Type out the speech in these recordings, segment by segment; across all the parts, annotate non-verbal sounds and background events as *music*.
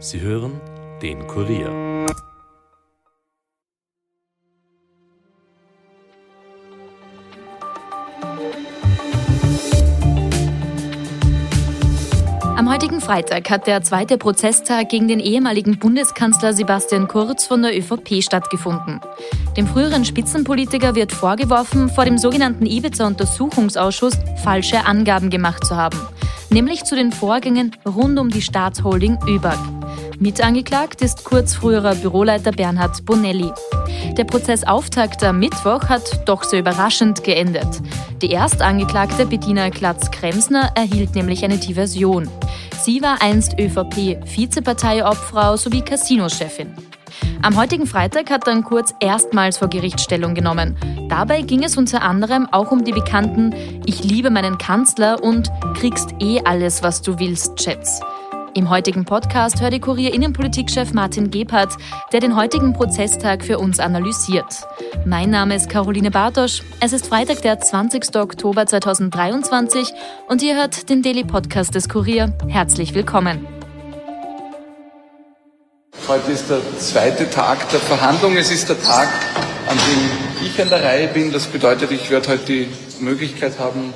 Sie hören den Kurier. Am heutigen Freitag hat der zweite Prozesstag gegen den ehemaligen Bundeskanzler Sebastian Kurz von der ÖVP stattgefunden. Dem früheren Spitzenpolitiker wird vorgeworfen, vor dem sogenannten Ibiza-Untersuchungsausschuss falsche Angaben gemacht zu haben, nämlich zu den Vorgängen rund um die Staatsholding ÖBAG. Mitangeklagt ist Kurz früherer Büroleiter Bernhard Bonelli. Der Prozessauftakt am Mittwoch hat doch sehr überraschend geendet. Die Erstangeklagte Bettina Klatz-Kremsner erhielt nämlich eine Diversion. Sie war einst ÖVP-Vizeparteiobfrau sowie Casinochefin. Am heutigen Freitag hat dann Kurz erstmals vor Gericht Stellung genommen. Dabei ging es unter anderem auch um die bekannten Ich liebe meinen Kanzler und Kriegst eh alles, was du willst, Chats. Im heutigen Podcast hört die Kurier Innenpolitikchef Martin Gebhardt, der den heutigen Prozesstag für uns analysiert. Mein Name ist Caroline Bartosch. Es ist Freitag, der 20. Oktober 2023 und ihr hört den Daily Podcast des Kurier. Herzlich willkommen. Heute ist der zweite Tag der Verhandlung. Es ist der Tag, an dem ich an der Reihe bin. Das bedeutet, ich werde heute die Möglichkeit haben,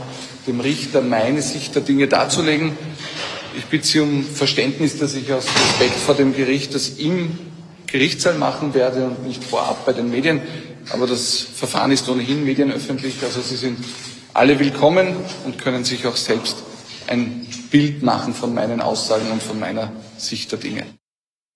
dem Richter meine Sicht der Dinge darzulegen. Ich bitte Sie um Verständnis, dass ich aus Respekt vor dem Gericht das im Gerichtssaal machen werde und nicht vorab bei den Medien. Aber das Verfahren ist ohnehin medienöffentlich. Also Sie sind alle willkommen und können sich auch selbst ein Bild machen von meinen Aussagen und von meiner Sicht der Dinge.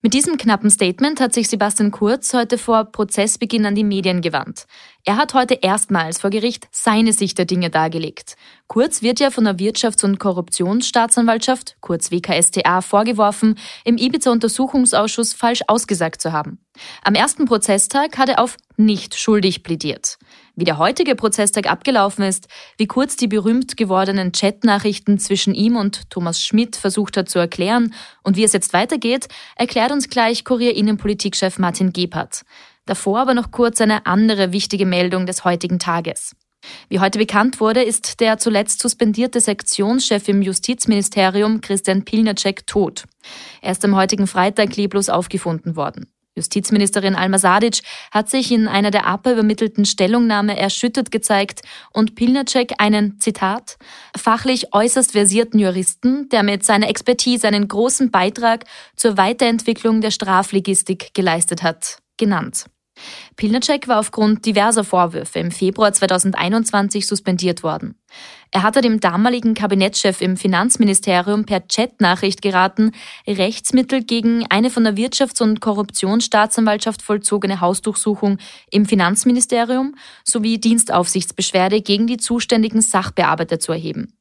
Mit diesem knappen Statement hat sich Sebastian Kurz heute vor Prozessbeginn an die Medien gewandt. Er hat heute erstmals vor Gericht seine Sicht der Dinge dargelegt. Kurz wird ja von der Wirtschafts- und Korruptionsstaatsanwaltschaft, kurz WKStA, vorgeworfen, im Ibiza-Untersuchungsausschuss falsch ausgesagt zu haben. Am ersten Prozesstag hat er auf nicht schuldig plädiert. Wie der heutige Prozesstag abgelaufen ist, wie kurz die berühmt gewordenen Chatnachrichten zwischen ihm und Thomas Schmidt versucht hat zu erklären und wie es jetzt weitergeht, erklärt uns gleich Kurier-Innenpolitikchef Martin Gebhardt. Davor aber noch kurz eine andere wichtige Meldung des heutigen Tages. Wie heute bekannt wurde, ist der zuletzt suspendierte Sektionschef im Justizministerium Christian Pilnacek tot. Er ist am heutigen Freitag leblos aufgefunden worden. Justizministerin Alma Sadic hat sich in einer der APA übermittelten Stellungnahme erschüttert gezeigt und Pilnacek einen, Zitat, fachlich äußerst versierten Juristen, der mit seiner Expertise einen großen Beitrag zur Weiterentwicklung der Straflegistik geleistet hat, genannt. Pilnacek war aufgrund diverser Vorwürfe im Februar 2021 suspendiert worden. Er hatte dem damaligen Kabinettschef im Finanzministerium per Chatnachricht geraten, Rechtsmittel gegen eine von der Wirtschafts- und Korruptionsstaatsanwaltschaft vollzogene Hausdurchsuchung im Finanzministerium sowie Dienstaufsichtsbeschwerde gegen die zuständigen Sachbearbeiter zu erheben.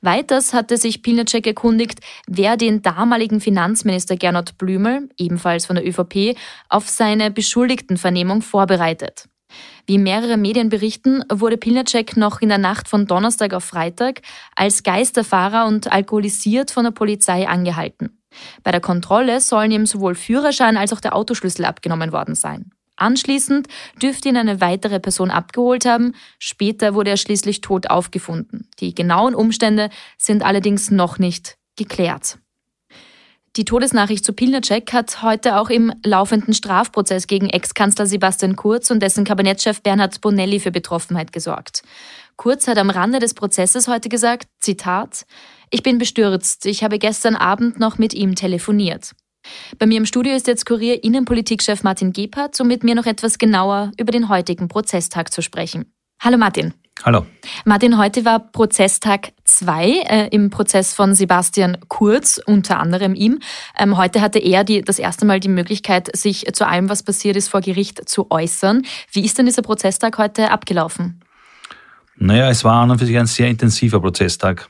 Weiters hatte sich Pilnacek erkundigt, wer den damaligen Finanzminister Gernot Blümel, ebenfalls von der ÖVP, auf seine Beschuldigtenvernehmung vorbereitet. Wie mehrere Medien berichten, wurde Pilnacek noch in der Nacht von Donnerstag auf Freitag als Geisterfahrer und alkoholisiert von der Polizei angehalten. Bei der Kontrolle sollen ihm sowohl Führerschein als auch der Autoschlüssel abgenommen worden sein. Anschließend dürfte ihn eine weitere Person abgeholt haben. Später wurde er schließlich tot aufgefunden. Die genauen Umstände sind allerdings noch nicht geklärt. Die Todesnachricht zu Pilnacek hat heute auch im laufenden Strafprozess gegen Ex-Kanzler Sebastian Kurz und dessen Kabinettschef Bernhard Bonelli für Betroffenheit gesorgt. Kurz hat am Rande des Prozesses heute gesagt, Zitat, ich bin bestürzt, ich habe gestern Abend noch mit ihm telefoniert. Bei mir im Studio ist jetzt Kurier Innenpolitikchef Martin Gebhardt, um mit mir noch etwas genauer über den heutigen Prozesstag zu sprechen. Hallo Martin. Hallo. Martin, heute war Prozesstag 2 äh, im Prozess von Sebastian Kurz, unter anderem ihm. Ähm, heute hatte er die, das erste Mal die Möglichkeit, sich zu allem, was passiert ist, vor Gericht zu äußern. Wie ist denn dieser Prozesstag heute abgelaufen? Naja, es war an und für sich ein sehr intensiver Prozesstag.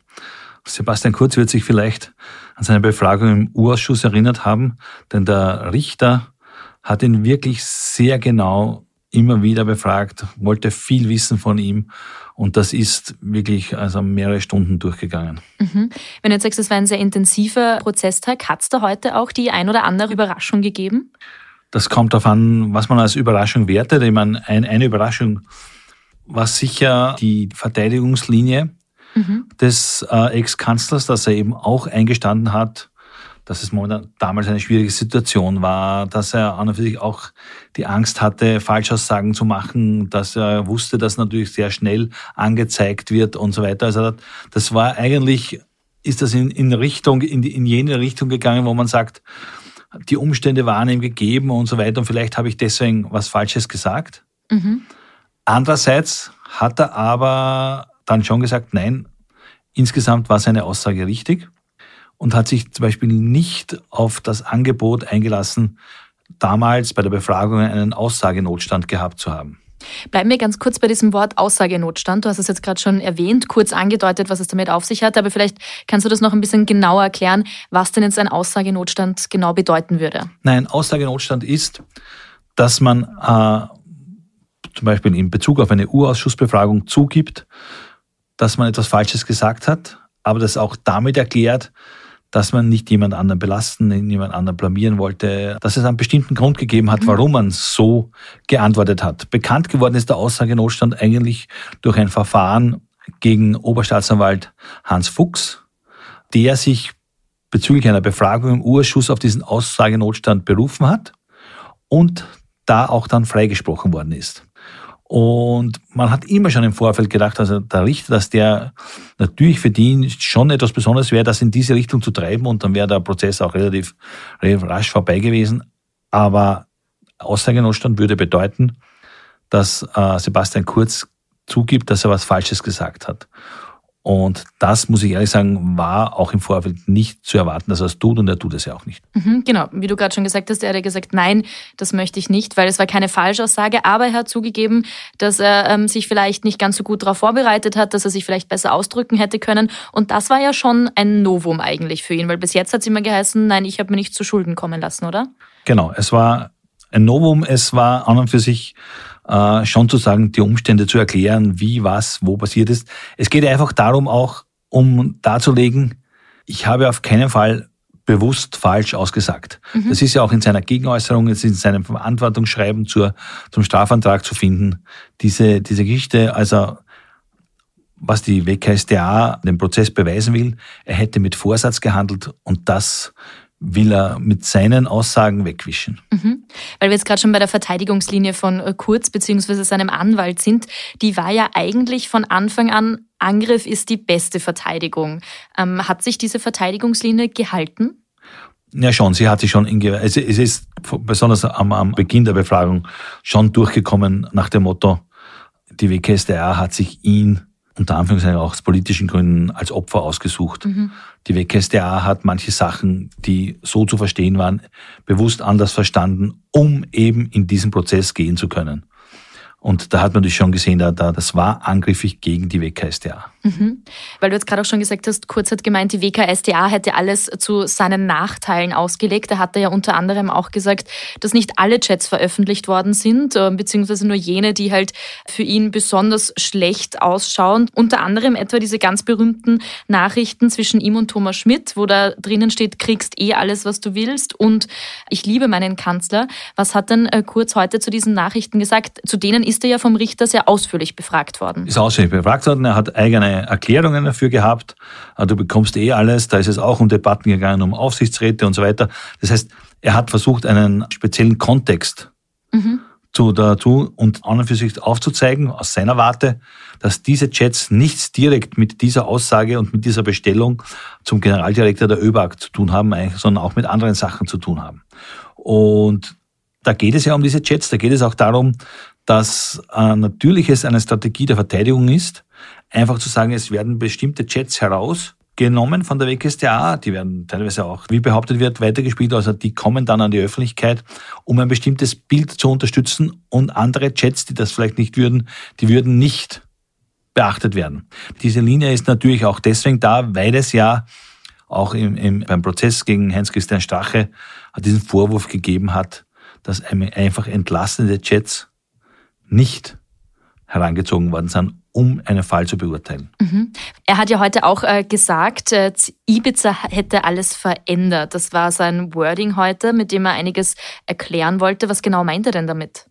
Sebastian Kurz wird sich vielleicht an seine Befragung im U-Ausschuss erinnert haben, denn der Richter hat ihn wirklich sehr genau immer wieder befragt, wollte viel wissen von ihm und das ist wirklich also mehrere Stunden durchgegangen. Mhm. Wenn du jetzt sagst, es war ein sehr intensiver Prozesstag, hat es da heute auch die ein oder andere Überraschung gegeben? Das kommt darauf an, was man als Überraschung wertet. Ich meine, eine Überraschung war sicher die Verteidigungslinie mhm. des äh, Ex-Kanzlers, dass er eben auch eingestanden hat, dass es momentan damals eine schwierige Situation war, dass er an und für sich auch die Angst hatte, Falschaussagen zu machen, dass er wusste, dass natürlich sehr schnell angezeigt wird und so weiter. Also das war eigentlich, ist das in, in Richtung, in, in jene Richtung gegangen, wo man sagt, die Umstände waren ihm gegeben und so weiter und vielleicht habe ich deswegen was Falsches gesagt. Mhm. Andererseits hat er aber dann schon gesagt, nein, insgesamt war seine Aussage richtig und hat sich zum Beispiel nicht auf das Angebot eingelassen, damals bei der Befragung einen Aussagenotstand gehabt zu haben. Bleiben wir ganz kurz bei diesem Wort Aussagenotstand. Du hast es jetzt gerade schon erwähnt, kurz angedeutet, was es damit auf sich hat, aber vielleicht kannst du das noch ein bisschen genauer erklären, was denn jetzt ein Aussagenotstand genau bedeuten würde. Nein, Aussagenotstand ist, dass man äh, zum Beispiel in Bezug auf eine Urausschussbefragung zugibt, dass man etwas Falsches gesagt hat, aber das auch damit erklärt, dass man nicht jemand anderen belasten, jemand anderen blamieren wollte, dass es einen bestimmten Grund gegeben hat, mhm. warum man so geantwortet hat. Bekannt geworden ist der Aussagenotstand eigentlich durch ein Verfahren gegen Oberstaatsanwalt Hans Fuchs, der sich bezüglich einer Befragung im Urschuss auf diesen Aussagenotstand berufen hat und da auch dann freigesprochen worden ist. Und man hat immer schon im Vorfeld gedacht, also der Richter, dass der natürlich für den schon etwas Besonderes wäre, das in diese Richtung zu treiben und dann wäre der Prozess auch relativ, relativ rasch vorbei gewesen. Aber Aussagenotstand würde bedeuten, dass äh, Sebastian Kurz zugibt, dass er was Falsches gesagt hat. Und das, muss ich ehrlich sagen, war auch im Vorfeld nicht zu erwarten, dass er es tut und er tut es ja auch nicht. Mhm, genau, wie du gerade schon gesagt hast, er hat gesagt, nein, das möchte ich nicht, weil es war keine Falschaussage, aber er hat zugegeben, dass er ähm, sich vielleicht nicht ganz so gut darauf vorbereitet hat, dass er sich vielleicht besser ausdrücken hätte können. Und das war ja schon ein Novum eigentlich für ihn, weil bis jetzt hat es immer geheißen, nein, ich habe mir nicht zu Schulden kommen lassen, oder? Genau, es war ein Novum, es war an und für sich äh, schon zu sagen, die Umstände zu erklären, wie, was, wo passiert ist. Es geht einfach darum auch, um darzulegen, ich habe auf keinen Fall bewusst falsch ausgesagt. Mhm. Das ist ja auch in seiner Gegenäußerung, jetzt in seinem Verantwortungsschreiben zur, zum Strafantrag zu finden. Diese, diese Geschichte, also was die WKStA den Prozess beweisen will, er hätte mit Vorsatz gehandelt und das will er mit seinen Aussagen wegwischen. Mhm. Weil wir jetzt gerade schon bei der Verteidigungslinie von äh, Kurz bzw. seinem Anwalt sind, die war ja eigentlich von Anfang an, Angriff ist die beste Verteidigung. Ähm, hat sich diese Verteidigungslinie gehalten? Ja, schon. Sie hat sich schon, in, es, es ist besonders am, am Beginn der Befragung schon durchgekommen nach dem Motto, die WKStA hat sich ihn unter Anführungszeichen auch aus politischen Gründen als Opfer ausgesucht. Mhm. Die WKStA hat manche Sachen, die so zu verstehen waren, bewusst anders verstanden, um eben in diesen Prozess gehen zu können. Und da hat man das schon gesehen, da, da, das war angriffig gegen die WKSDA. Mhm. Weil du jetzt gerade auch schon gesagt hast, Kurz hat gemeint, die WKSDA hätte alles zu seinen Nachteilen ausgelegt. Da hat er ja unter anderem auch gesagt, dass nicht alle Chats veröffentlicht worden sind, äh, beziehungsweise nur jene, die halt für ihn besonders schlecht ausschauen. Unter anderem etwa diese ganz berühmten Nachrichten zwischen ihm und Thomas Schmidt, wo da drinnen steht, kriegst eh alles, was du willst und ich liebe meinen Kanzler. Was hat denn äh, Kurz heute zu diesen Nachrichten gesagt? Zu denen ist er ja vom Richter sehr ausführlich befragt worden. Ist ausführlich befragt worden. Er hat eigene Erklärungen dafür gehabt. Ah, du bekommst eh alles. Da ist es auch um Debatten gegangen, um Aufsichtsräte und so weiter. Das heißt, er hat versucht, einen speziellen Kontext mhm. zu, dazu und an und für sich aufzuzeigen, aus seiner Warte, dass diese Chats nichts direkt mit dieser Aussage und mit dieser Bestellung zum Generaldirektor der ÖBAG zu tun haben, sondern auch mit anderen Sachen zu tun haben. Und da geht es ja um diese Chats, da geht es auch darum, dass äh, natürlich es eine Strategie der Verteidigung ist, einfach zu sagen, es werden bestimmte Chats herausgenommen von der WKStA, die werden teilweise auch, wie behauptet wird, weitergespielt, also die kommen dann an die Öffentlichkeit, um ein bestimmtes Bild zu unterstützen. Und andere Chats, die das vielleicht nicht würden, die würden nicht beachtet werden. Diese Linie ist natürlich auch deswegen da, weil es ja auch im, im, beim Prozess gegen Heinz-Christian Strache diesen Vorwurf gegeben hat, dass einfach entlastende Chats nicht herangezogen worden sind, um einen Fall zu beurteilen. Mhm. Er hat ja heute auch äh, gesagt, äh, Ibiza hätte alles verändert. Das war sein Wording heute, mit dem er einiges erklären wollte. Was genau meint er denn damit?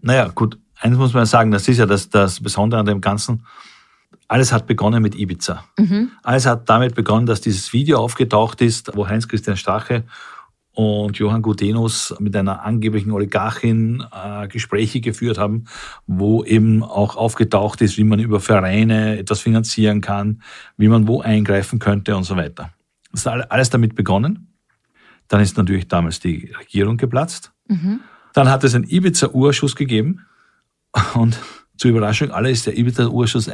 Naja, gut, eines muss man sagen, das ist ja das, das Besondere an dem Ganzen. alles hat begonnen mit Ibiza. Mhm. Alles hat damit begonnen, dass dieses Video aufgetaucht ist, wo Heinz-Christian Strache und Johann Gudenus mit einer angeblichen Oligarchin äh, Gespräche geführt haben, wo eben auch aufgetaucht ist, wie man über Vereine etwas finanzieren kann, wie man wo eingreifen könnte und so weiter. Das hat alles damit begonnen. Dann ist natürlich damals die Regierung geplatzt. Mhm. Dann hat es einen Ibiza-Urschuss gegeben und *laughs* zur Überraschung aller ist der Ibiza-Urschuss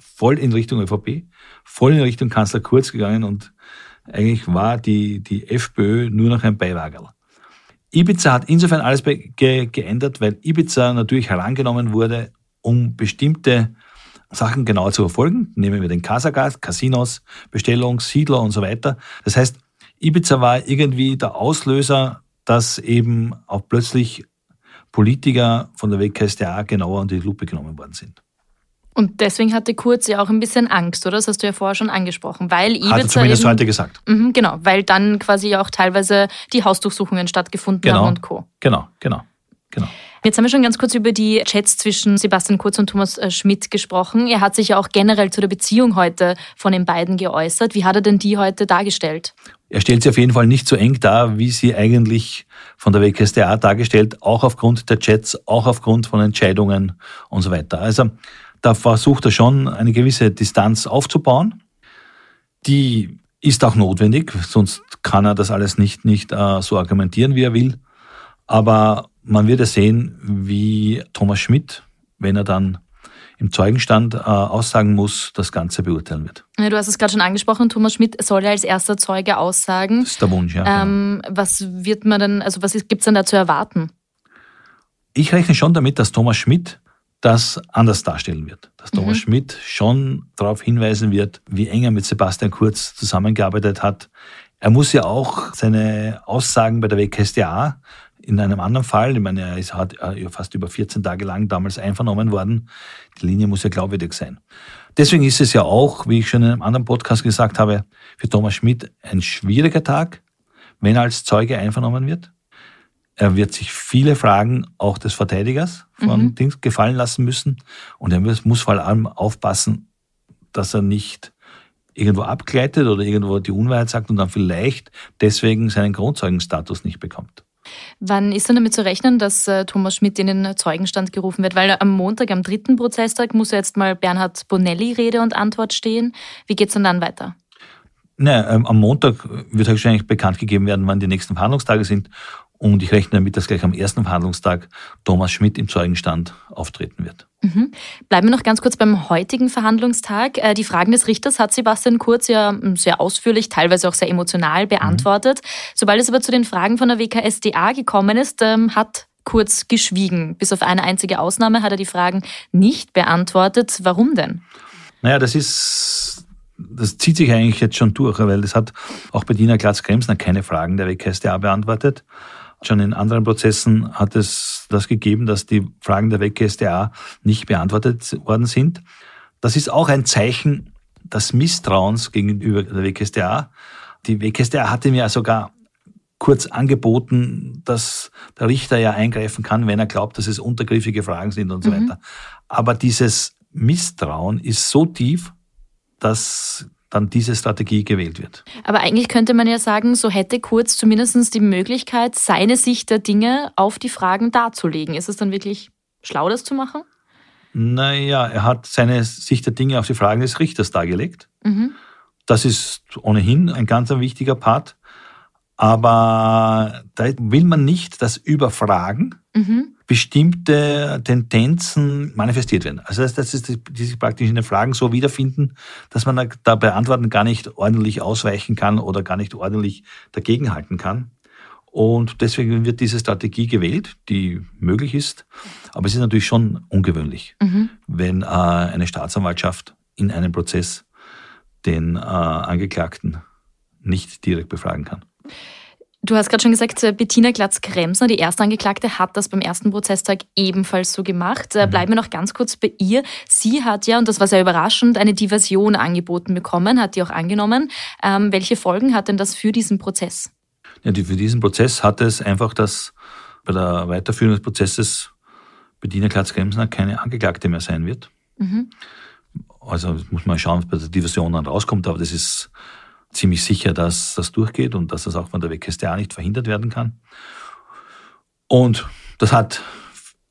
voll in Richtung ÖVP, voll in Richtung Kanzler Kurz gegangen und eigentlich war die, die FPÖ nur noch ein Beiwagerl. Ibiza hat insofern alles ge geändert, weil Ibiza natürlich herangenommen wurde, um bestimmte Sachen genauer zu verfolgen. Nehmen wir den Casagas, Casinos, Bestellung, Siedler und so weiter. Das heißt, Ibiza war irgendwie der Auslöser, dass eben auch plötzlich Politiker von der WKStA genauer unter die Lupe genommen worden sind. Und deswegen hatte Kurz ja auch ein bisschen Angst, oder? Das hast du ja vorher schon angesprochen, weil Ibiza Hat er zumindest eben, heute gesagt. Mhm, genau, weil dann quasi auch teilweise die Hausdurchsuchungen stattgefunden Genau. haben und Co. Genau, genau, genau. Jetzt haben wir schon ganz kurz über die Chats zwischen Sebastian Kurz und Thomas äh, Schmidt gesprochen. Er hat sich ja auch generell zu der Beziehung heute von den beiden geäußert. Wie hat er denn die heute dargestellt? Er stellt sie auf jeden Fall nicht so eng dar, wie sie eigentlich von der WKStA dargestellt, auch aufgrund der Chats, auch aufgrund von Entscheidungen und so weiter. Also da versucht er schon eine gewisse Distanz aufzubauen. Die ist auch notwendig, sonst kann er das alles nicht, nicht äh, so argumentieren, wie er will. Aber man wird ja sehen, wie Thomas Schmidt, wenn er dann im Zeugenstand äh, aussagen muss, das Ganze beurteilen wird. Ja, Du hast es gerade schon angesprochen, Thomas Schmidt soll ja als erster Zeuge aussagen. Das ist der Wunsch, ja. genau. Ähm, was wird man denn, also was gibt es denn da zu erwarten? Ich rechne schon damit, dass Thomas Schmidt das anders darstellen wird. Dass Thomas Schmidt schon darauf hinweisen wird, wie eng er mit Sebastian Kurz zusammengearbeitet hat. Er muss ja auch seine Aussagen bei der WKStA in einem anderen Fall, ich meine, er ist hat äh, fast über 14 Tage lang damals einvernommen worden. Die Linie muss ja glaubwürdig sein. Deswegen ist es ja auch, wie ich schon in einem anderen Podcast gesagt habe, für Thomas Schmidt ein schwieriger Tag, wenn er als Zeuge einvernommen wird. Er wird sich viele Fragen auch des Verteidigers von Dings gefallen lassen müssen. Und er muss, vor allem aufpassen, dass er nicht irgendwo abgleitet oder irgendwo die Unwahrheit sagt und dann vielleicht deswegen seinen Grundzeugenstatus nicht bekommt. Wann ist denn damit zu rechnen, dass äh, Thomas Schmidt in den Zeugenstand gerufen wird? Weil am Montag, am dritten Prozesstag, muss ja jetzt mal Bernhard Bonelli Rede und Antwort stehen. Wie geht's denn dann weiter? Naja, ähm, am Montag wird wahrscheinlich bekannt gegeben werden, wann die nächsten Verhandlungstage sind. Und ich rechne damit, dass gleich am ersten Verhandlungstag Thomas Schmidt im Zeugenstand auftreten wird. Mhm. Bleiben wir noch ganz kurz beim heutigen Verhandlungstag. Äh, Die Fragen des Richters hat Sebastian Kurz ja mm, sehr ausführlich, teilweise auch sehr emotional beantwortet. Sobald es aber zu den Fragen von der WKSDA gekommen ist, ähm, hat Kurz geschwiegen. Bis auf eine einzige Ausnahme hat er die Fragen nicht beantwortet. Warum denn? Naja, das ist, das zieht sich eigentlich jetzt schon durch, weil das hat auch bei Dina Glatz-Kremsner keine Fragen der WKStA beantwortet. Schon in anderen Prozessen hat es das gegeben, dass die Fragen der WKStA nicht beantwortet worden sind. Das ist auch ein Zeichen des Misstrauens gegenüber der WKStA. Die WKStA hatte mir sogar kurz angeboten, dass der Richter ja eingreifen kann, wenn er glaubt, dass es untergriffige Fragen sind und so weiter. Aber dieses Misstrauen ist so tief, dass dann diese Strategie gewählt wird. Aber eigentlich könnte man ja sagen, so hätte Kurz zumindest die Möglichkeit, seine Sicht der Dinge auf die Fragen darzulegen. Ist es dann wirklich schlau, das zu machen? Naja, er hat seine Sicht der Dinge auf die Fragen des Richters dargelegt. Mhm. Das ist ohnehin ein ganz ein wichtiger Part. Aber da will man nicht, dass über Fragen Mhm. bestimmte Tendenzen manifestiert werden. Also das, das ist die, sich praktisch in den Fragen so wiederfinden, dass man da- da bei Antworten gar nicht ordentlich ausweichen kann oder gar nicht ordentlich dagegenhalten kann. Und deswegen wird diese Strategie gewählt, die möglich ist. Aber es ist natürlich schon ungewöhnlich, Mhm. wenn äh, eine Staatsanwaltschaft in einem Prozess den äh, Angeklagten nicht direkt befragen kann. Du hast gerade schon gesagt, äh, Bettina Glatz-Kremsner, die erste Angeklagte, hat das beim ersten Prozesstag ebenfalls so gemacht. Äh, Bleiben wir noch ganz kurz bei ihr. Sie hat ja, und das war sehr überraschend, eine Diversion angeboten bekommen, hat die auch angenommen. Ähm, welche Folgen hat denn das für diesen Prozess? Ja, für diesen Prozess hat es einfach, dass bei der Weiterführung des Prozesses Bettina Klatz-Kremsner keine Angeklagte mehr sein wird. Mhm. Also muss man schauen, was bei der Diversion dann rauskommt, aber das ist ziemlich sicher, dass das durchgeht und dass das auch von der WKStA nicht verhindert werden kann. Und das hat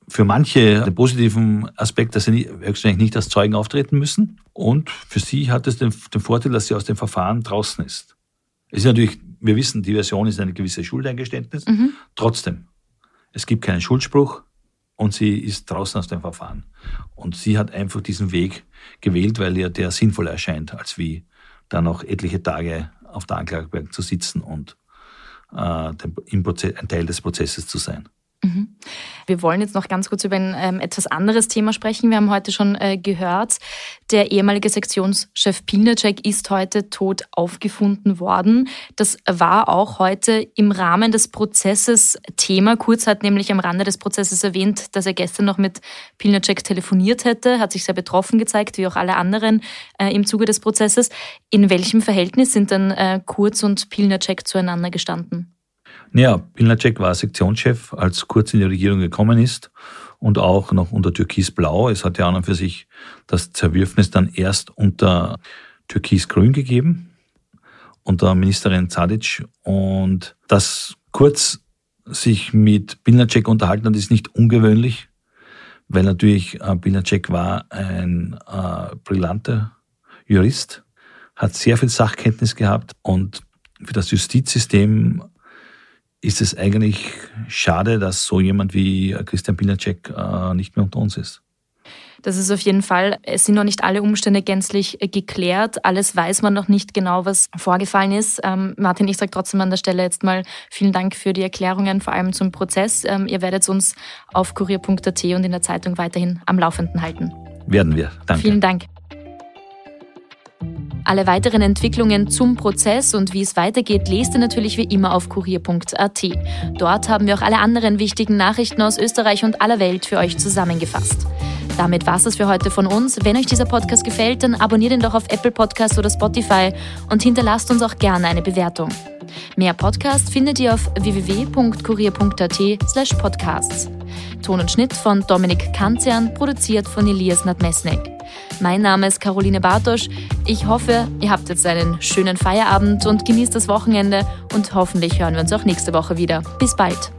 für manche den positiven Aspekt, dass sie höchstwahrscheinlich nicht als Zeugen auftreten müssen. Und für sie hat es den, den Vorteil, dass sie aus dem Verfahren draußen ist. Es ist natürlich, wir wissen, Diversion ist eine gewisse Schuldeingeständnis. Mhm. Trotzdem, es gibt keinen Schuldspruch und sie ist draußen aus dem Verfahren. Und sie hat einfach diesen Weg gewählt, weil ihr der sinnvoller erscheint, als wie da noch etliche Tage auf der Anklagebank zu sitzen und äh, ein Teil des Prozesses zu sein. Mhm. Wir wollen jetzt noch ganz kurz über ein ähm, etwas anderes Thema sprechen. Wir haben heute schon äh, gehört, der ehemalige Sektionschef Pilnacek ist heute tot aufgefunden worden. Das war auch heute im Rahmen des Prozesses Thema. Kurz hat nämlich am Rande des Prozesses erwähnt, dass er gestern noch mit Pilnacek telefoniert hätte, hat sich sehr betroffen gezeigt, wie auch alle anderen äh, im Zuge des Prozesses. In welchem Verhältnis sind dann äh, Kurz und Pilnacek zueinander gestanden? Naja, Pilnacek war Sektionschef, als Kurz in die Regierung gekommen ist und auch noch unter Türkis-Blau. Es hat ja an und für sich das Zerwürfnis dann erst unter Türkis-Grün gegeben, unter Ministerin Zadic. Und dass Kurz sich mit Pilnacek unterhalten hat, ist nicht ungewöhnlich, weil natürlich äh, Pilnacek war ein äh, brillanter Jurist, hat sehr viel Sachkenntnis gehabt und für das Justizsystem ist es eigentlich schade, dass so jemand wie Christian Pilnacek äh, nicht mehr unter uns ist. Das ist auf jeden Fall, es sind noch nicht alle Umstände gänzlich äh, geklärt. Alles weiß man noch nicht genau, was vorgefallen ist. Ähm, Martin, ich sage trotzdem an der Stelle jetzt mal vielen Dank für die Erklärungen, vor allem zum Prozess. Ähm, ihr werdet uns auf kurier.at und in der Zeitung weiterhin am Laufenden halten. Werden wir. Danke. Vielen Dank. Alle weiteren Entwicklungen zum Prozess und wie es weitergeht, lest ihr natürlich wie immer auf kurier.at. Dort haben wir auch alle anderen wichtigen Nachrichten aus Österreich und aller Welt für euch zusammengefasst. Damit war es für heute von uns. Wenn euch dieser Podcast gefällt, dann abonniert ihn doch auf Apple Podcasts oder Spotify und hinterlasst uns auch gerne eine Bewertung. Mehr Podcasts findet ihr auf www.kurier.at slash podcasts. Ton und Schnitt von Dominik Kanzian, produziert von Elias Nadmesnik. Mein Name ist Caroline Bartosch. Ich hoffe, ihr habt jetzt einen schönen Feierabend und genießt das Wochenende und hoffentlich hören wir uns auch nächste Woche wieder. Bis bald.